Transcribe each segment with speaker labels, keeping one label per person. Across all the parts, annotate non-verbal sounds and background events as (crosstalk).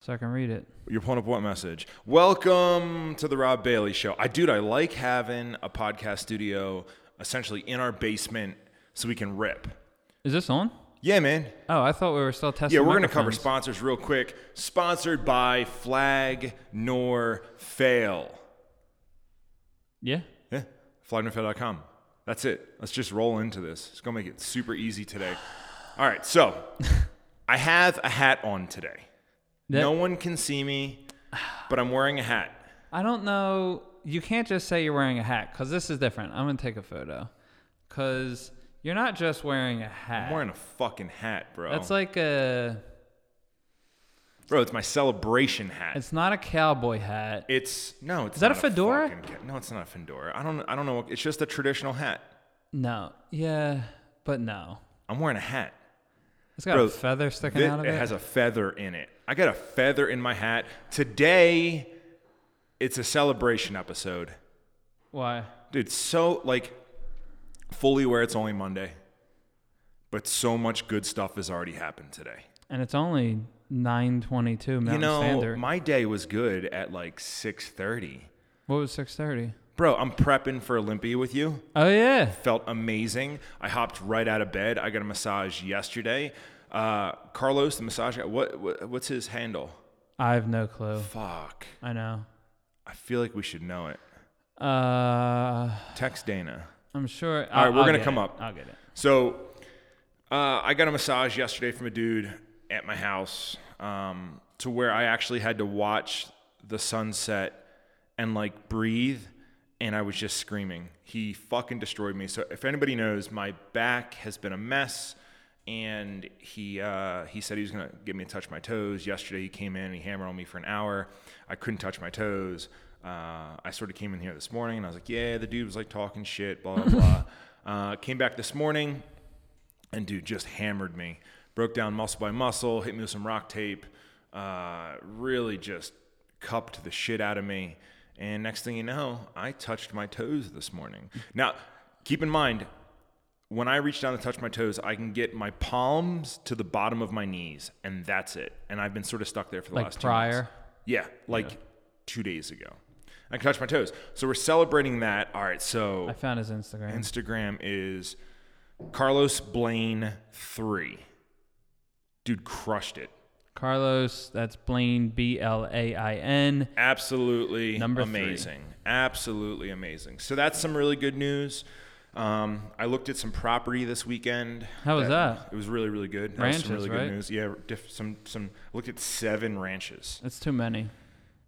Speaker 1: so I can read it.
Speaker 2: You're pulling up what message? Welcome to the Rob Bailey Show. I dude, I like having a podcast studio essentially in our basement so we can rip.
Speaker 1: Is this on?
Speaker 2: Yeah, man.
Speaker 1: Oh, I thought we were still testing.
Speaker 2: Yeah, we're gonna cover sponsors real quick. Sponsored by Flag Nor Fail.
Speaker 1: Yeah.
Speaker 2: Yeah, flagnorfail.com. That's it. Let's just roll into this. It's gonna make it super easy today. All right, so (laughs) I have a hat on today.
Speaker 1: That-
Speaker 2: no one can see me, but I'm wearing a hat.
Speaker 1: I don't know. You can't just say you're wearing a hat because this is different. I'm gonna take a photo because you're not just wearing a hat.
Speaker 2: I'm wearing a fucking hat, bro.
Speaker 1: That's like a.
Speaker 2: bro, it's my celebration hat.
Speaker 1: It's not a cowboy hat.
Speaker 2: It's no, it's
Speaker 1: Is that
Speaker 2: not
Speaker 1: a fedora?
Speaker 2: fucking ca- no, it's not a fedora. I don't, I don't know. It's just a traditional hat.
Speaker 1: No. Yeah, but no.
Speaker 2: I'm wearing a hat.
Speaker 1: It's got
Speaker 2: Bro,
Speaker 1: a feather sticking
Speaker 2: Thi-
Speaker 1: out of
Speaker 2: it
Speaker 1: it.
Speaker 2: has a feather in it. I got a feather in my hat today. It's a celebration episode,
Speaker 1: Why?
Speaker 2: dude. So like, fully aware it's only Monday, but so much good stuff has already happened today.
Speaker 1: And it's only 9:22 Mountain
Speaker 2: you know,
Speaker 1: Standard.
Speaker 2: my day was good at like 6:30.
Speaker 1: what was 6:30?
Speaker 2: Bro, I'm prepping for Olympia with you.
Speaker 1: Oh yeah.
Speaker 2: felt amazing. I hopped right out of bed. I got a massage yesterday. Uh, Carlos, the massage guy, what, what what's his handle?
Speaker 1: I have no clue.
Speaker 2: Fuck.
Speaker 1: I know.
Speaker 2: I feel like we should know it.
Speaker 1: Uh,
Speaker 2: Text Dana.
Speaker 1: I'm sure.
Speaker 2: All right, we're
Speaker 1: I'll
Speaker 2: gonna
Speaker 1: get
Speaker 2: come
Speaker 1: it.
Speaker 2: up.
Speaker 1: I'll get it.
Speaker 2: So, uh, I got a massage yesterday from a dude at my house, um, to where I actually had to watch the sunset and like breathe, and I was just screaming. He fucking destroyed me. So, if anybody knows, my back has been a mess, and he uh, he said he was gonna get me to touch my toes. Yesterday, he came in and he hammered on me for an hour. I couldn't touch my toes. Uh, I sort of came in here this morning and I was like, yeah, the dude was like talking shit, blah, blah, blah. (laughs) uh, came back this morning and dude just hammered me. Broke down muscle by muscle, hit me with some rock tape, uh, really just cupped the shit out of me. And next thing you know, I touched my toes this morning. Now, keep in mind, when I reach down to touch my toes, I can get my palms to the bottom of my knees, and that's it. And I've been sort of stuck there for the
Speaker 1: Like
Speaker 2: last two months.
Speaker 1: prior?
Speaker 2: Yeah, like two days ago. I can touch my toes. So we're celebrating that. All right, so
Speaker 1: I found his Instagram.
Speaker 2: Instagram is Carlos Blaine three. Dude crushed it.
Speaker 1: Carlos, that's Blaine, B L A I N.
Speaker 2: Absolutely
Speaker 1: Number three.
Speaker 2: amazing. Absolutely amazing. So that's some really good news. Um, I looked at some property this weekend.
Speaker 1: How was that?
Speaker 2: It was really, really good. Was some
Speaker 1: Ranches,
Speaker 2: really
Speaker 1: right?
Speaker 2: good news. Yeah, diff, some some. I looked at seven ranches.
Speaker 1: That's too many.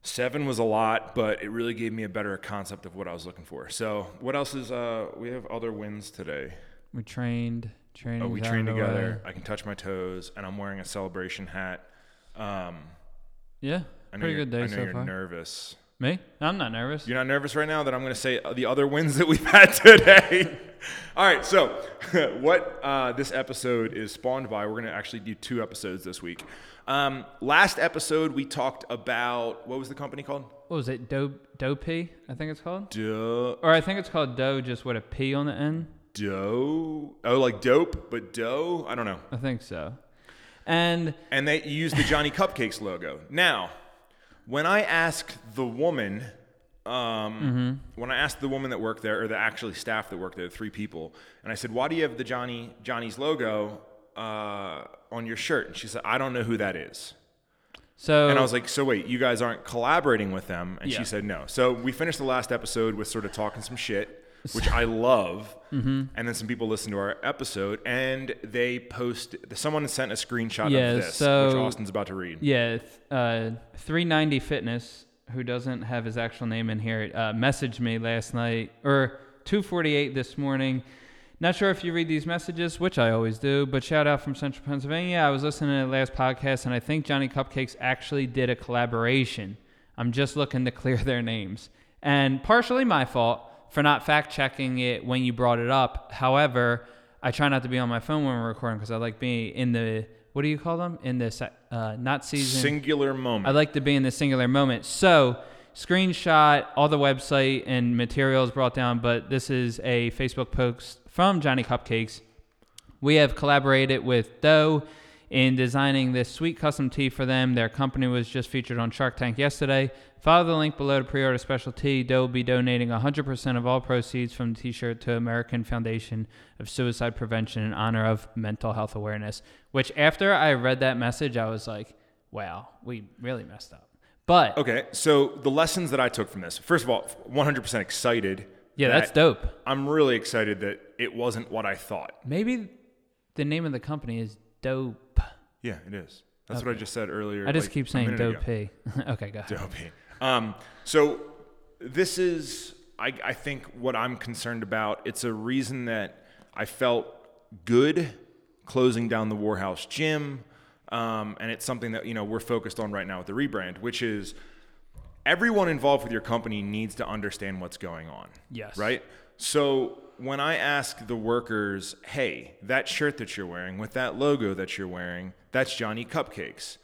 Speaker 2: Seven was a lot, but it really gave me a better concept of what I was looking for. So, what else is? Uh, we have other wins today.
Speaker 1: We trained. Training.
Speaker 2: Oh, we trained together. I can touch my toes, and I'm wearing a celebration hat. Um,
Speaker 1: Yeah.
Speaker 2: I know
Speaker 1: Pretty good day
Speaker 2: I know
Speaker 1: so
Speaker 2: you're
Speaker 1: far.
Speaker 2: nervous.
Speaker 1: Me? I'm not nervous.
Speaker 2: You're not nervous right now that I'm going to say the other wins that we've (laughs) had today. (laughs) All right, so (laughs) what uh, this episode is spawned by, we're going to actually do two episodes this week. Um, last episode, we talked about what was the company called?
Speaker 1: What was it? Doe Dopey, I think it's called.
Speaker 2: Duh.
Speaker 1: Or I think it's called Doe just with a P on the end.
Speaker 2: Dough. Oh, like dope, but dough? I don't know.
Speaker 1: I think so. And
Speaker 2: And they used the Johnny Cupcakes logo. Now, when I asked the woman, um, when I asked the woman that worked there, or the actually staff that worked there, three people, and I said, "Why do you have the Johnny Johnny's logo uh, on your shirt?" And she said, "I don't know who that is."
Speaker 1: so
Speaker 2: And I was like, "So wait, you guys aren't collaborating with them?" And
Speaker 1: Yeah.
Speaker 2: she said, "No." So we finished the last episode with sort of talking some shit, which I love.
Speaker 1: Mm-hmm.
Speaker 2: And then some people listen to our episode, and they post. Someone sent a screenshot
Speaker 1: Yeah,
Speaker 2: of this, which Austin's about to read.
Speaker 1: Yeah, uh, 390 Fitness, who doesn't have his actual name in here, uh, messaged me last night or 2:48 this morning. Not sure if you read these messages, which I always do, but shout out from Central Pennsylvania. I was listening to the last podcast, and I think Johnny Cupcakes actually did a collaboration. I'm just looking to clear (laughs) their names, and partially my fault for not fact checking it when you brought it up. However, I try not to be on my phone when we're recording because I like being in the what do you call them in the uh, not season
Speaker 2: Singular moment.
Speaker 1: I like to be in the singular moment. So, screenshot all the website and materials brought down, but this is a Facebook post from Johnny Cupcakes. We have collaborated with Doe in designing this sweet custom tee for them. Their company was just featured on Shark Tank yesterday. Follow the link below to pre-order special tee. They will be donating 100% of all proceeds from the t-shirt to American Foundation of Suicide Prevention in honor of mental health awareness. Which after I read that message, I was like, wow, we really messed up. But
Speaker 2: Okay, so the lessons that I took from this. First of all, 100% excited.
Speaker 1: yeah,
Speaker 2: that-
Speaker 1: that's dope.
Speaker 2: I'm really excited that it wasn't what I thought.
Speaker 1: Maybe the name of the company is Dope.
Speaker 2: Yeah, it is. That's what I just said earlier.
Speaker 1: I just
Speaker 2: like,
Speaker 1: keep saying
Speaker 2: minute ago.
Speaker 1: Dope (laughs) okay, go ahead.
Speaker 2: Dopey. Um, so this is, I, I think, what I'm concerned about. It's a reason that I felt good closing down the Warehouse Gym, um, and it's something that you know we're focused on right now with the rebrand, which is everyone involved with your company needs to understand what's going on.
Speaker 1: Yes.
Speaker 2: Right. So when I ask the workers, "Hey, that shirt that you're wearing with that logo that you're wearing, that's Johnny Cupcakes."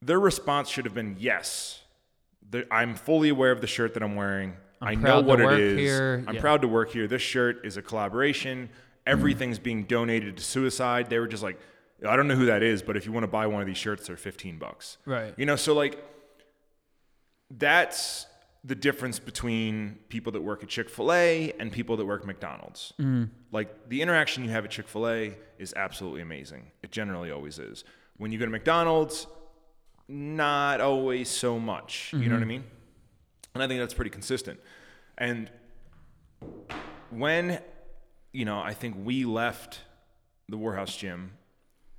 Speaker 2: Their response should have been yes. I'm fully aware of the shirt that I'm wearing.
Speaker 1: I'm
Speaker 2: I know what it is.
Speaker 1: here.
Speaker 2: I'm
Speaker 1: Yeah.
Speaker 2: proud to work here. This shirt is a collaboration. Everything's being donated to suicide. They were just like, I don't know who that is, but if you want to buy one of these shirts, they're 15 bucks.
Speaker 1: Right.
Speaker 2: You know, so like that's the difference between people that work at Chick fil A and people that work at McDonald's. Mm. Like the interaction you have at Chick fil A is absolutely amazing. It generally always is. When you go to McDonald's, not always so much. You know what I mm-hmm. mean? And I think that's pretty consistent. And when, you know, I think we left the Warehouse gym,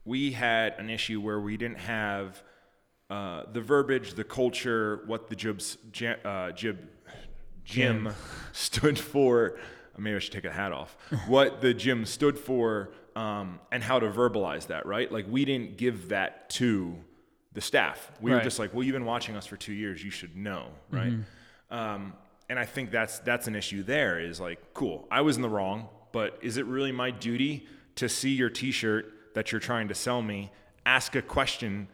Speaker 2: we had an issue where we didn't have uh, the verbiage, the culture, what the jibs, uh, jib, gym (laughs) stood for. Maybe I should take a hat off. (laughs) what the gym stood for um, and how to verbalize that, right? Like we didn't give that to the staff. We were just like, well, you've been watching us for two years. You should know, right? Um, and I think that's that's an issue. There is like, cool, I was in the wrong, but is it really my duty to see your T-shirt that you're trying to sell me, ask a question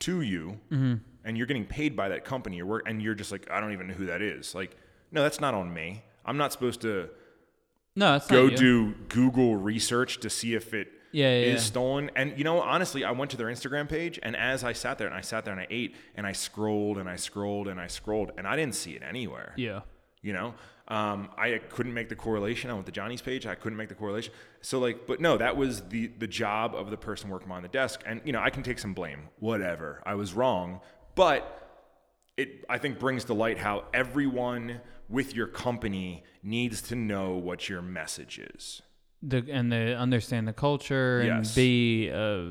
Speaker 2: to you, and you're getting paid by that company, you're work, and you're just like, I don't even know who that is. Like, no, that's not on me. I'm not supposed to
Speaker 1: No,
Speaker 2: go do Google research to see if it
Speaker 1: Yeah, yeah,
Speaker 2: is
Speaker 1: yeah.
Speaker 2: stolen. And you know, honestly, I went to their Instagram page, and as I sat there and I sat there and I ate and I scrolled and I scrolled and I scrolled, and I didn't see it anywhere.
Speaker 1: Yeah.
Speaker 2: You know, um, I couldn't make the correlation. I went to Johnny's page. I couldn't make the correlation. So like, but no, that was the the job of the person working behind the desk. And you know, I can take some blame. Whatever, I was wrong. But it I think brings to light how everyone with your company needs to know what your message is.
Speaker 1: The, and they understand the culture and
Speaker 2: Yes.
Speaker 1: be uh,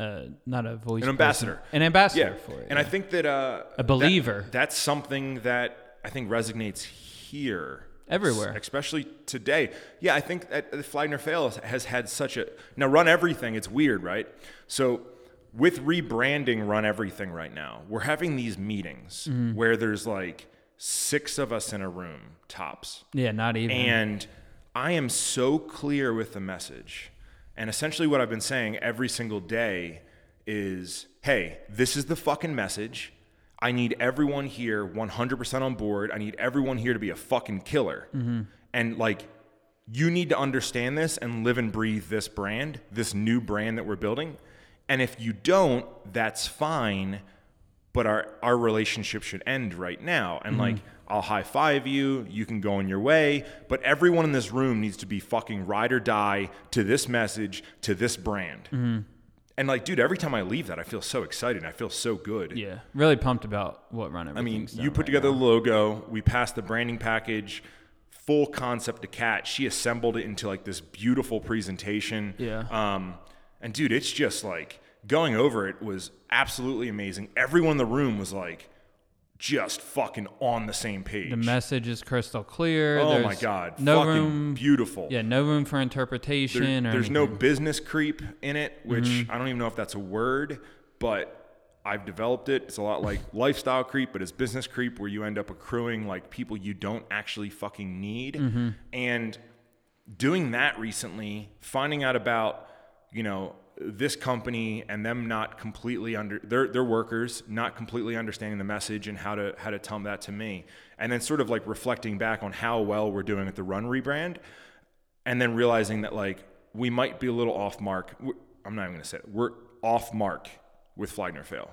Speaker 1: uh, not a voice
Speaker 2: An
Speaker 1: person.
Speaker 2: ambassador.
Speaker 1: an ambassador
Speaker 2: Yeah,
Speaker 1: for it.
Speaker 2: and I think that uh,
Speaker 1: A believer.
Speaker 2: that- that's something that I think resonates here
Speaker 1: Everywhere.
Speaker 2: especially today. Yeah, I think that the Flag Nor Fail has had such a now run everything. It's weird, right? So with rebranding Run Everything right now, we're having these meetings
Speaker 1: Mm-hmm.
Speaker 2: where there's like six of us in a room tops.
Speaker 1: yeah, not even.
Speaker 2: And I am so clear with the message. And essentially, what I've been saying every single day is hey, this is the fucking message. I need everyone here 100% on board. I need everyone here to be a fucking killer. Mm-hmm. And like, you need to understand this and live and breathe this brand, this new brand that we're building. And if you don't, that's fine but our our relationship should end right now and like mm-hmm. I'll high five you, you can go on your way, but everyone in this room needs to be fucking ride or die to this message, to this brand. Mm-hmm. And like, dude, every time I leave that, I feel so excited. I feel so good.
Speaker 1: yeah, really pumped about what Run
Speaker 2: I mean, you put
Speaker 1: right
Speaker 2: together
Speaker 1: now.
Speaker 2: the logo, we passed the branding package, full concept to Kat. She assembled it into like this beautiful presentation.
Speaker 1: Yeah.
Speaker 2: Um, and dude, it's just like going over it was absolutely amazing. Everyone in the room was like just fucking on the same page.
Speaker 1: The message is crystal clear.
Speaker 2: oh
Speaker 1: there's
Speaker 2: my god,
Speaker 1: no
Speaker 2: fucking
Speaker 1: room.
Speaker 2: beautiful.
Speaker 1: Yeah, no room for interpretation.
Speaker 2: There-
Speaker 1: or
Speaker 2: there's no business creep in it, which
Speaker 1: Mm-hmm.
Speaker 2: I don't even know if that's a word, but I've developed it. It's a lot like (laughs) lifestyle creep, but it's business creep where you end up accruing like people you don't actually fucking need.
Speaker 1: Mm-hmm.
Speaker 2: And doing that recently, finding out about, you know, this company and them not completely under their their workers not completely understanding the message and how to how to tell that to me and then sort of like reflecting back on how well we're doing at the run rebrand and then realizing that like we might be a little off mark. I'm not even gonna say it. We're off mark with Flag Nor Fail.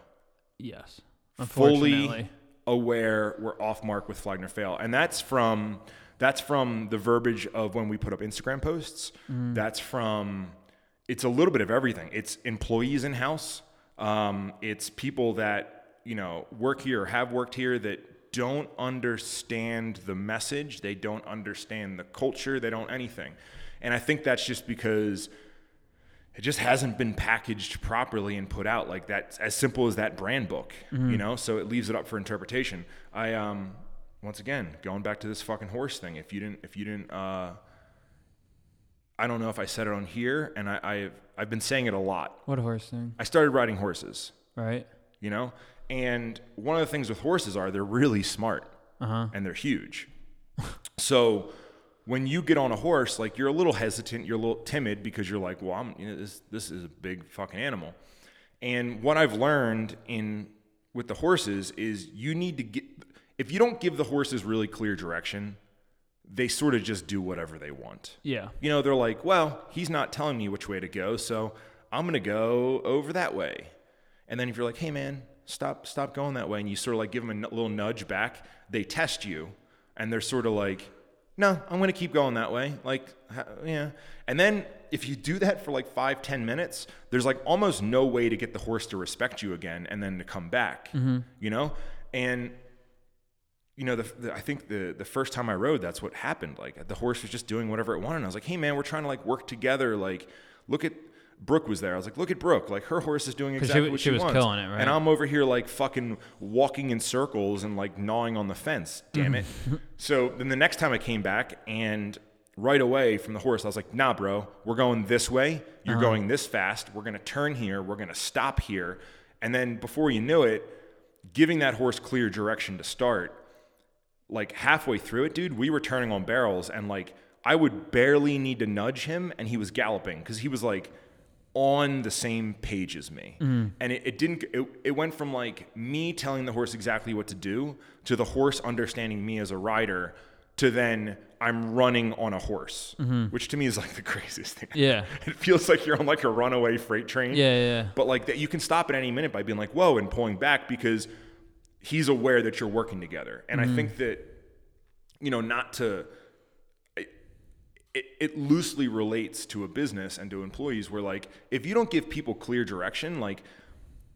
Speaker 1: Yes.
Speaker 2: Fully aware we're off mark with Flag Nor Fail. And that's from that's from the verbiage of when we put up Instagram posts. Mm. That's from it's a little bit of everything. It's employees in house. Um, it's people that you know work here have worked here that don't understand the message. They don't understand the culture. They don't anything. And I think that's just because it just hasn't been packaged properly and put out like that as simple as that brand book you know so it leaves it up for interpretation i um once again going back to this fucking horse thing if you didn't if you didn't uh i don't know if i said it on here and i i've, I've been saying it a lot
Speaker 1: What a horse thing?
Speaker 2: i started riding horses
Speaker 1: Right.
Speaker 2: you know and one of the things with horses are they're really smart
Speaker 1: Uh huh.
Speaker 2: and they're huge. (laughs) so when you get on a horse, like you're a little hesitant, you're a little timid because you're like, well, I'm, you know, this this is a big fucking animal. And what I've learned in with the horses is you need to get if you don't give the horses really clear direction, they sort of just do whatever they want.
Speaker 1: Yeah.
Speaker 2: You know, they're like, well, he's not telling me which way to go, so I'm gonna go over that way. And then if you're like, hey man, stop, stop going that way, and you sort of like give them a n- little nudge back, they test you, and they're sort of like, no, I'm gonna keep going that way, like, yeah. And then if you do that for like five, ten minutes, there's like almost no way to get the horse to respect you again, and then to come back. Mm-hmm. You know, and you know, the, the, I think the the first time I rode, that's what happened. Like the horse was just doing whatever it wanted. And I was like, hey man, we're trying to like work together. Like, look at Brooke was there. I was like, look at Brooke. Like her horse is doing exactly
Speaker 1: w-
Speaker 2: what
Speaker 1: she
Speaker 2: she,
Speaker 1: was
Speaker 2: wants.
Speaker 1: killing it, right?
Speaker 2: And I'm over here like fucking walking in circles and like gnawing on the fence. Damn it. (laughs) so then the next time I came back and right away from the horse, I was like, nah, bro, we're going this way. You're
Speaker 1: Uh-huh.
Speaker 2: going this fast. We're gonna turn here. We're gonna stop here. And then before you knew it, giving that horse clear direction to start like halfway through it, dude, we were turning on barrels and like I would barely need to nudge him and he was galloping because he was like on the same page as me. Mm. And it, it didn't, it, it went from like me telling the horse exactly what to do to the horse understanding me as a rider to then I'm running on a horse, mm-hmm. which to me is like the (laughs) craziest thing.
Speaker 1: Yeah. (laughs)
Speaker 2: It feels like you're on like a runaway freight train.
Speaker 1: Yeah. Yeah.
Speaker 2: But like that, you can stop at any minute by being like, "Whoa," and pulling back because he's aware that you're working together. And I mm-hmm. think that, you know, not to, it, it, loosely relates to a business and to employees where like, if you don't give people clear direction, like,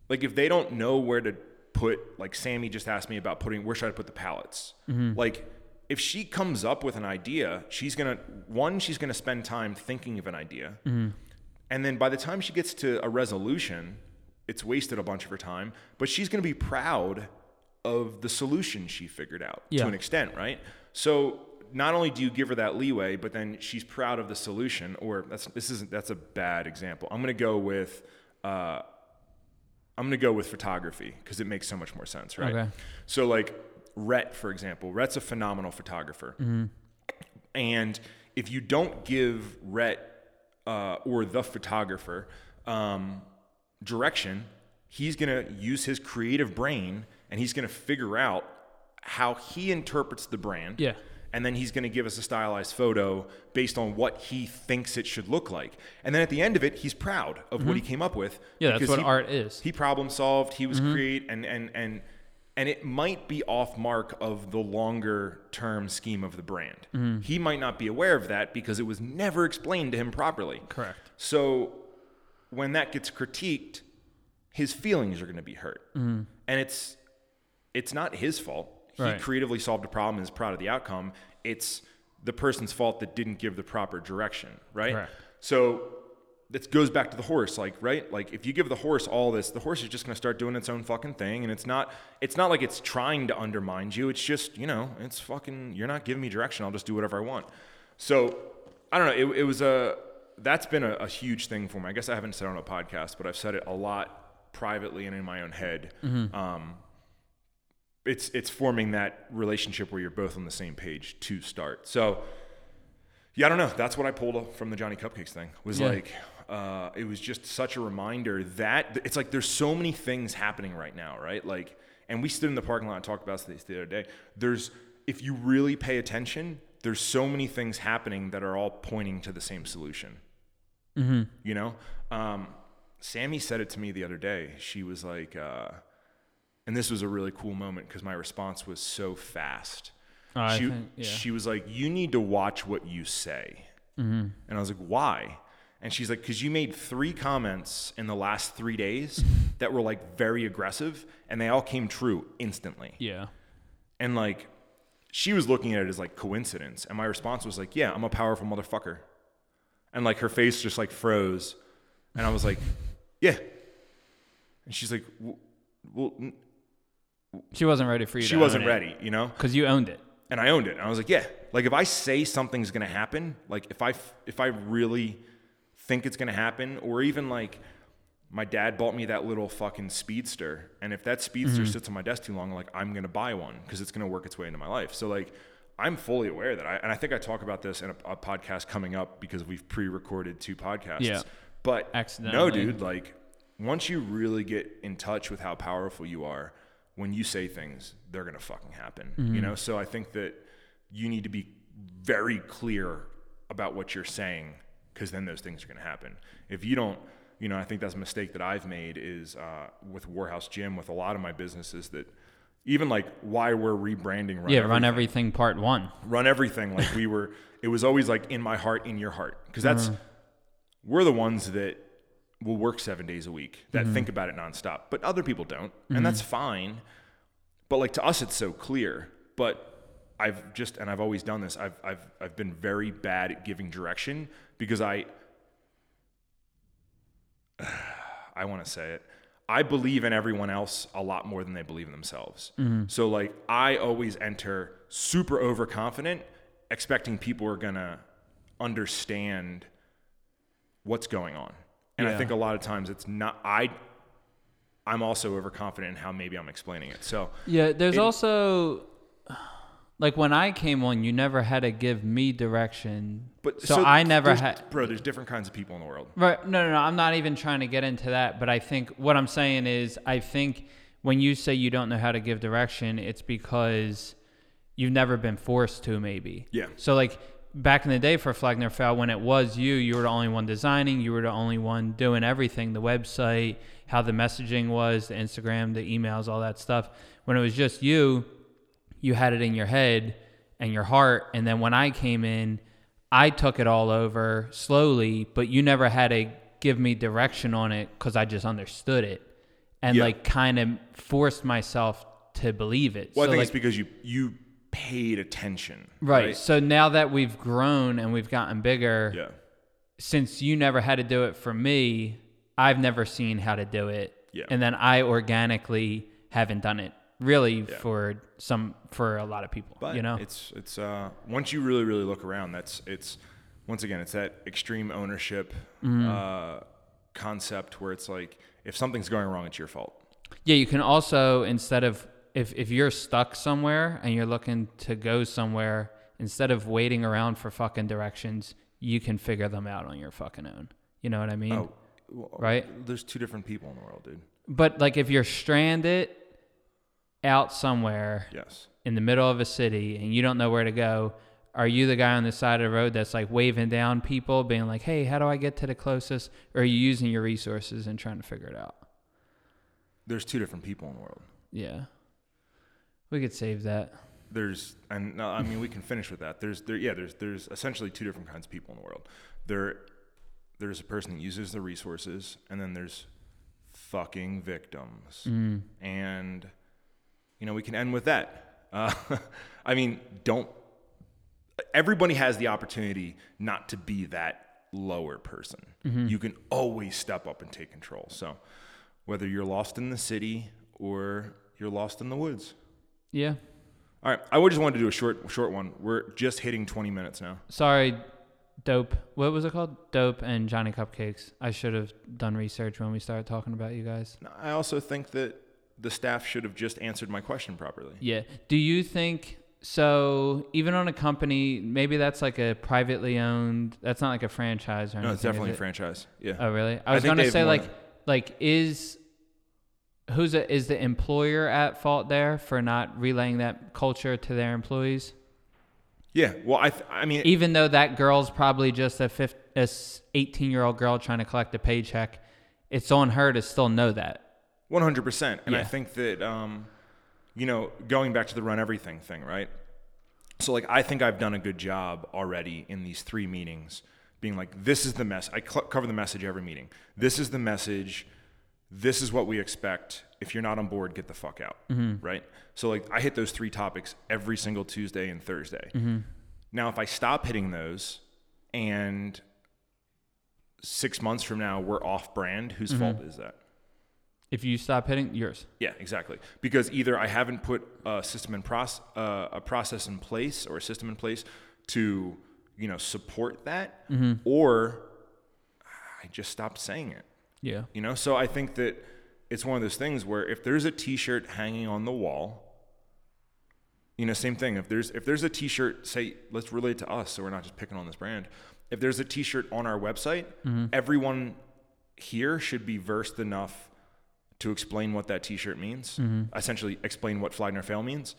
Speaker 2: like if they don't know where to put, like Sammy just asked me about putting, where should I put the pallets? Mm-hmm. Like, if she comes up with an idea, she's gonna one, she's gonna spend time thinking of an idea, mm-hmm. and then by the time she gets to a resolution, it's wasted a bunch of her time. But she's gonna be proud of the solution she figured out
Speaker 1: Yeah.
Speaker 2: to an extent, right? So not only do you give her that leeway, but then she's proud of the solution. Or that's this isn't that's a bad example. I'm gonna go with. Uh, I'm gonna go with photography because it makes so much more sense, right?
Speaker 1: Okay.
Speaker 2: So like Rhett, for example, Rhett's a phenomenal photographer, and if you don't give Rhett uh, or the photographer um, direction, he's gonna use his creative brain and he's gonna figure out how he interprets the brand.
Speaker 1: Yeah.
Speaker 2: And then he's going to give us a stylized photo based on what he thinks it should look like. And then at the end of it, he's proud of what he mm-hmm. came up with.
Speaker 1: Mm-hmm. Yeah, that's what
Speaker 2: he-
Speaker 1: art is.
Speaker 2: He problem solved. He was mm-hmm. create and and and and it might be off mark of the longer term scheme of the brand. Mm-hmm. He might not be aware of that because it was never explained to him properly.
Speaker 1: Correct.
Speaker 2: So when that gets critiqued, his feelings are going to be hurt, and it's it's not his fault. He
Speaker 1: Right.
Speaker 2: creatively solved a problem and is proud of the outcome. It's the person's fault that didn't give the proper direction, right?
Speaker 1: Correct.
Speaker 2: So that goes back to the horse, like right, like if you give the horse all this, the horse is just going to start doing its own fucking thing, and it's not it's not like it's trying to undermine you. It's just you know it's fucking you're not giving me direction. I'll just do whatever I want. So I don't know. It, it was a that's been a, a huge thing for me. I guess I haven't said it on a podcast, but I've said it a lot privately and in my own head. Um, it's it's forming that relationship where you're both on the same page to start. So yeah, I don't know. That's what I pulled from the Johnny Cupcakes thing. Was
Speaker 1: Yeah.
Speaker 2: like uh, it was just such a reminder that it's like there's so many things happening right now, right? Like, and we stood in the parking lot and talked about this the other day. There's if you really pay attention, there's so many things happening that are all pointing to the same solution.
Speaker 1: Mm-hmm.
Speaker 2: You know, um, Sammy said it to me the other day. She was like, uh, and this was a really cool moment because my response was so fast.
Speaker 1: I
Speaker 2: she,
Speaker 1: think- yeah.
Speaker 2: she was like, You need to watch what you say.
Speaker 1: Mm-hmm.
Speaker 2: And I was like, Why? And she's like, Because you made three comments in the last three days that were like very aggressive and they all came true instantly.
Speaker 1: Yeah.
Speaker 2: And like, she was looking at it as like coincidence. And my response was like, Yeah, I'm a powerful motherfucker. And like her face just like froze. And I was like, (laughs) Yeah. And she's like, "W- Well,
Speaker 1: She wasn't ready for you.
Speaker 2: she wasn't ready, you know?
Speaker 1: because you owned it.
Speaker 2: and I owned it. And I was like, yeah, like if I say something's gonna happen, like if I if I really think it's gonna happen, or even like my dad bought me that little fucking speedster, and if that speedster mm-hmm. sits on my desk too long, like I'm gonna buy one because it's gonna work its way into my life. So like. I'm fully aware that I, and I think I talk about this in a, a podcast coming up because we've pre-recorded two podcasts.
Speaker 1: Yeah.
Speaker 2: But no, dude, like once you really get in touch with how powerful you are, when you say things, they're gonna fucking happen. You know. So I think that you need to be very clear about what you're saying, because then those things are gonna happen. If you don't, you know, I think that's a mistake that I've made is uh, with Warehouse Gym, with a lot of my businesses that. Even like why we're rebranding, run
Speaker 1: Yeah,
Speaker 2: everything
Speaker 1: run everything part one.
Speaker 2: run everything like we were it was always like in my heart in your heart because that's we're the ones that will work seven days a week that mm-hmm. think about it nonstop but other people don't and mm-hmm. that's fine. But like to us it's so clear. But i've just and i've always done this i've i've, I've been very bad at giving direction because i (sighs) i want to say it i believe in everyone else a lot more than they believe in themselves. Mm-hmm. So like i always enter super overconfident expecting people are gonna understand what's going on and i think a lot of times it's not i i'm also overconfident in how maybe i'm explaining it so
Speaker 1: Yeah, there's
Speaker 2: It-
Speaker 1: also like when I came on, you never had to give me direction.
Speaker 2: but
Speaker 1: so, I never had.
Speaker 2: bro there's different kinds of people in the world
Speaker 1: Right. No, no, no. I'm not even trying to get into that. But I think what I'm saying is, I think when you say you don't know how to give direction, it's because you've never been forced to, maybe.
Speaker 2: Yeah.
Speaker 1: So, like, back in the day for Flag Nor Fail, when it was you, you were the only one designing, you were the only one doing everything the website, how the messaging was, the Instagram, the emails, all that stuff. When it was just you, you had it in your head and your heart. And then when I came in, I took it all over slowly, but you never had to give me direction on it because I just understood it and
Speaker 2: Yeah.
Speaker 1: like kind of forced myself to believe it.
Speaker 2: well i think
Speaker 1: like,
Speaker 2: it's because you you paid attention
Speaker 1: right. So now that we've grown and we've gotten bigger,
Speaker 2: yeah
Speaker 1: since you never had to do it for me, I've never seen how to do it.
Speaker 2: Yeah.
Speaker 1: And then I organically haven't done it really for some for a lot of people.
Speaker 2: But
Speaker 1: you know?
Speaker 2: it's it's uh, once you really really look around, that's it's once again it's that extreme ownership
Speaker 1: Mm-hmm.
Speaker 2: uh, concept where it's like if something's going wrong, it's your fault.
Speaker 1: Yeah, you can also instead of if if you're stuck somewhere and you're looking to go somewhere, instead of waiting around for fucking directions, you can figure them out on your fucking own. You know what I mean?
Speaker 2: Oh, well,
Speaker 1: Right?
Speaker 2: There's two different people in the world, dude.
Speaker 1: But like if you're stranded out somewhere
Speaker 2: Yes.
Speaker 1: in the middle of a city and you don't know where to go, are you the guy on the side of the road that's like waving down people, being like, "Hey, how do I get to the closest?" Or are you using your resources and trying to figure it out?
Speaker 2: There's two different people in the world.
Speaker 1: Yeah, we could save that.
Speaker 2: There's and no, I mean we can finish with that. There's there yeah there's there's essentially two different kinds of people in the world. There there's a person that uses the resources, and then there's fucking victims.
Speaker 1: Mm.
Speaker 2: and you know we can end with that uh, (laughs) i mean don't everybody has the opportunity not to be that lower person you can always step up and take control so whether you're lost in the city or you're lost in the woods
Speaker 1: Yeah.
Speaker 2: all right i would just wanted to do a short short one we're just hitting 20 minutes now
Speaker 1: Sorry, Dope. What was it called? Dope and Johnny Cupcakes. I should have done research when we started talking about you guys.
Speaker 2: i also think that the staff should have just answered my question properly
Speaker 1: Yeah. Do you think so? Even on a company, maybe that's like a privately owned. That's not like a franchise or anything.
Speaker 2: no it's definitely a
Speaker 1: it?
Speaker 2: franchise yeah
Speaker 1: Oh, really? I
Speaker 2: I
Speaker 1: was
Speaker 2: think
Speaker 1: gonna say like, like is who's a, is the employer at fault there for not relaying that culture to their employees?
Speaker 2: yeah well i th- i mean
Speaker 1: Even though that girl's probably just a fif- a 18 year old girl trying to collect a paycheck, it's on her to still know that.
Speaker 2: One hundred percent. And I think that um, you know, going back to the run everything thing, right? So like, I think I've done a good job already in these three meetings, being like, this is the mess. I cl- cover the message every meeting. This is the message. This is what we expect. If you're not on board, get the fuck out, mm-hmm. right? So like, I hit those three topics every single Tuesday and Thursday. Mm-hmm. Now, if I stop hitting those, and six months from now we're off brand, whose mm-hmm. fault is that?
Speaker 1: If you stop hitting yours,
Speaker 2: Yeah, exactly. Because either I haven't put a system in process, uh, a process in place or a system in place to, you know, support that, or I just stopped saying it.
Speaker 1: Yeah,
Speaker 2: You know, so I think that it's one of those things where if there's a T-shirt hanging on the wall, you know, same thing. If there's if there's a T-shirt, say, let's relate to us, so we're not just picking on this brand. If there's a T-shirt on our website, everyone here should be versed enough to explain what that T-shirt means. Essentially, explain what Flag Nor Fail means.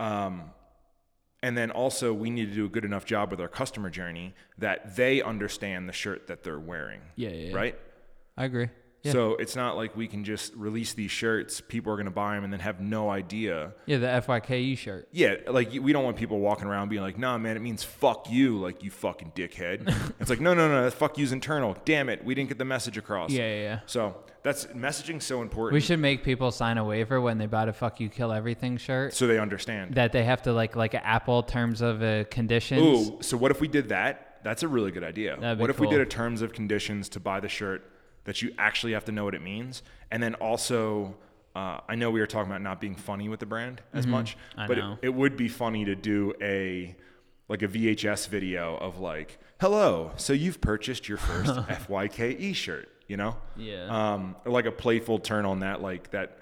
Speaker 2: Um, and then also, we need to do a good enough job with our customer journey that they understand the shirt that they're wearing.
Speaker 1: yeah, yeah, yeah.
Speaker 2: Right.
Speaker 1: I agree. Yeah.
Speaker 2: So it's not like we can just release these shirts, people are going to buy them and then have no idea.
Speaker 1: Yeah, the FYKE shirt.
Speaker 2: Yeah, like we don't want people walking around being like, nah, man, it means fuck you, like you fucking dickhead. (laughs) it's like, no, no, no, that fuck you's internal. Damn it, we didn't get the message across.
Speaker 1: Yeah, yeah, yeah.
Speaker 2: So that's messaging so important
Speaker 1: We should make people sign a waiver when they buy the "fuck you, kill everything" shirt
Speaker 2: so they understand.
Speaker 1: that they have to like like Apple terms of uh, conditions.
Speaker 2: Ooh, so what if we did that? That's a really good idea. What if we did a terms of conditions to buy the shirt that you actually have to know what it means, and then also, uh, I know we were talking about not being funny with the brand as much,
Speaker 1: Mm-hmm. I
Speaker 2: but. It, it would be funny to do a like a VHS video of like, "Hello, so you've purchased your first (laughs) FYKE E shirt," you know?
Speaker 1: Yeah.
Speaker 2: Um, or like a playful turn on that, like that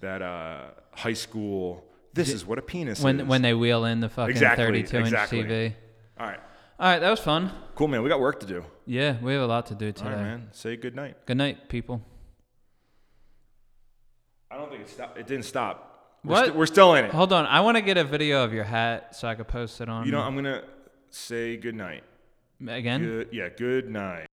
Speaker 2: that uh, high school. This is what a penis
Speaker 1: when
Speaker 2: is.
Speaker 1: when they wheel in the fucking
Speaker 2: Exactly,
Speaker 1: 32 inch
Speaker 2: exactly.
Speaker 1: TV.
Speaker 2: All right,
Speaker 1: All right, that was fun.
Speaker 2: cool, man. We got work to do.
Speaker 1: Yeah, we have a lot to do today.
Speaker 2: right, man. Say good night.
Speaker 1: Good night, people.
Speaker 2: I don't think it stopped. It didn't stop. We're,
Speaker 1: What?
Speaker 2: sti- we're still in it.
Speaker 1: Hold on, I want to get a video of your hat so I could post it on.
Speaker 2: You know, I'm gonna say good night.
Speaker 1: again.
Speaker 2: Good, yeah, good night.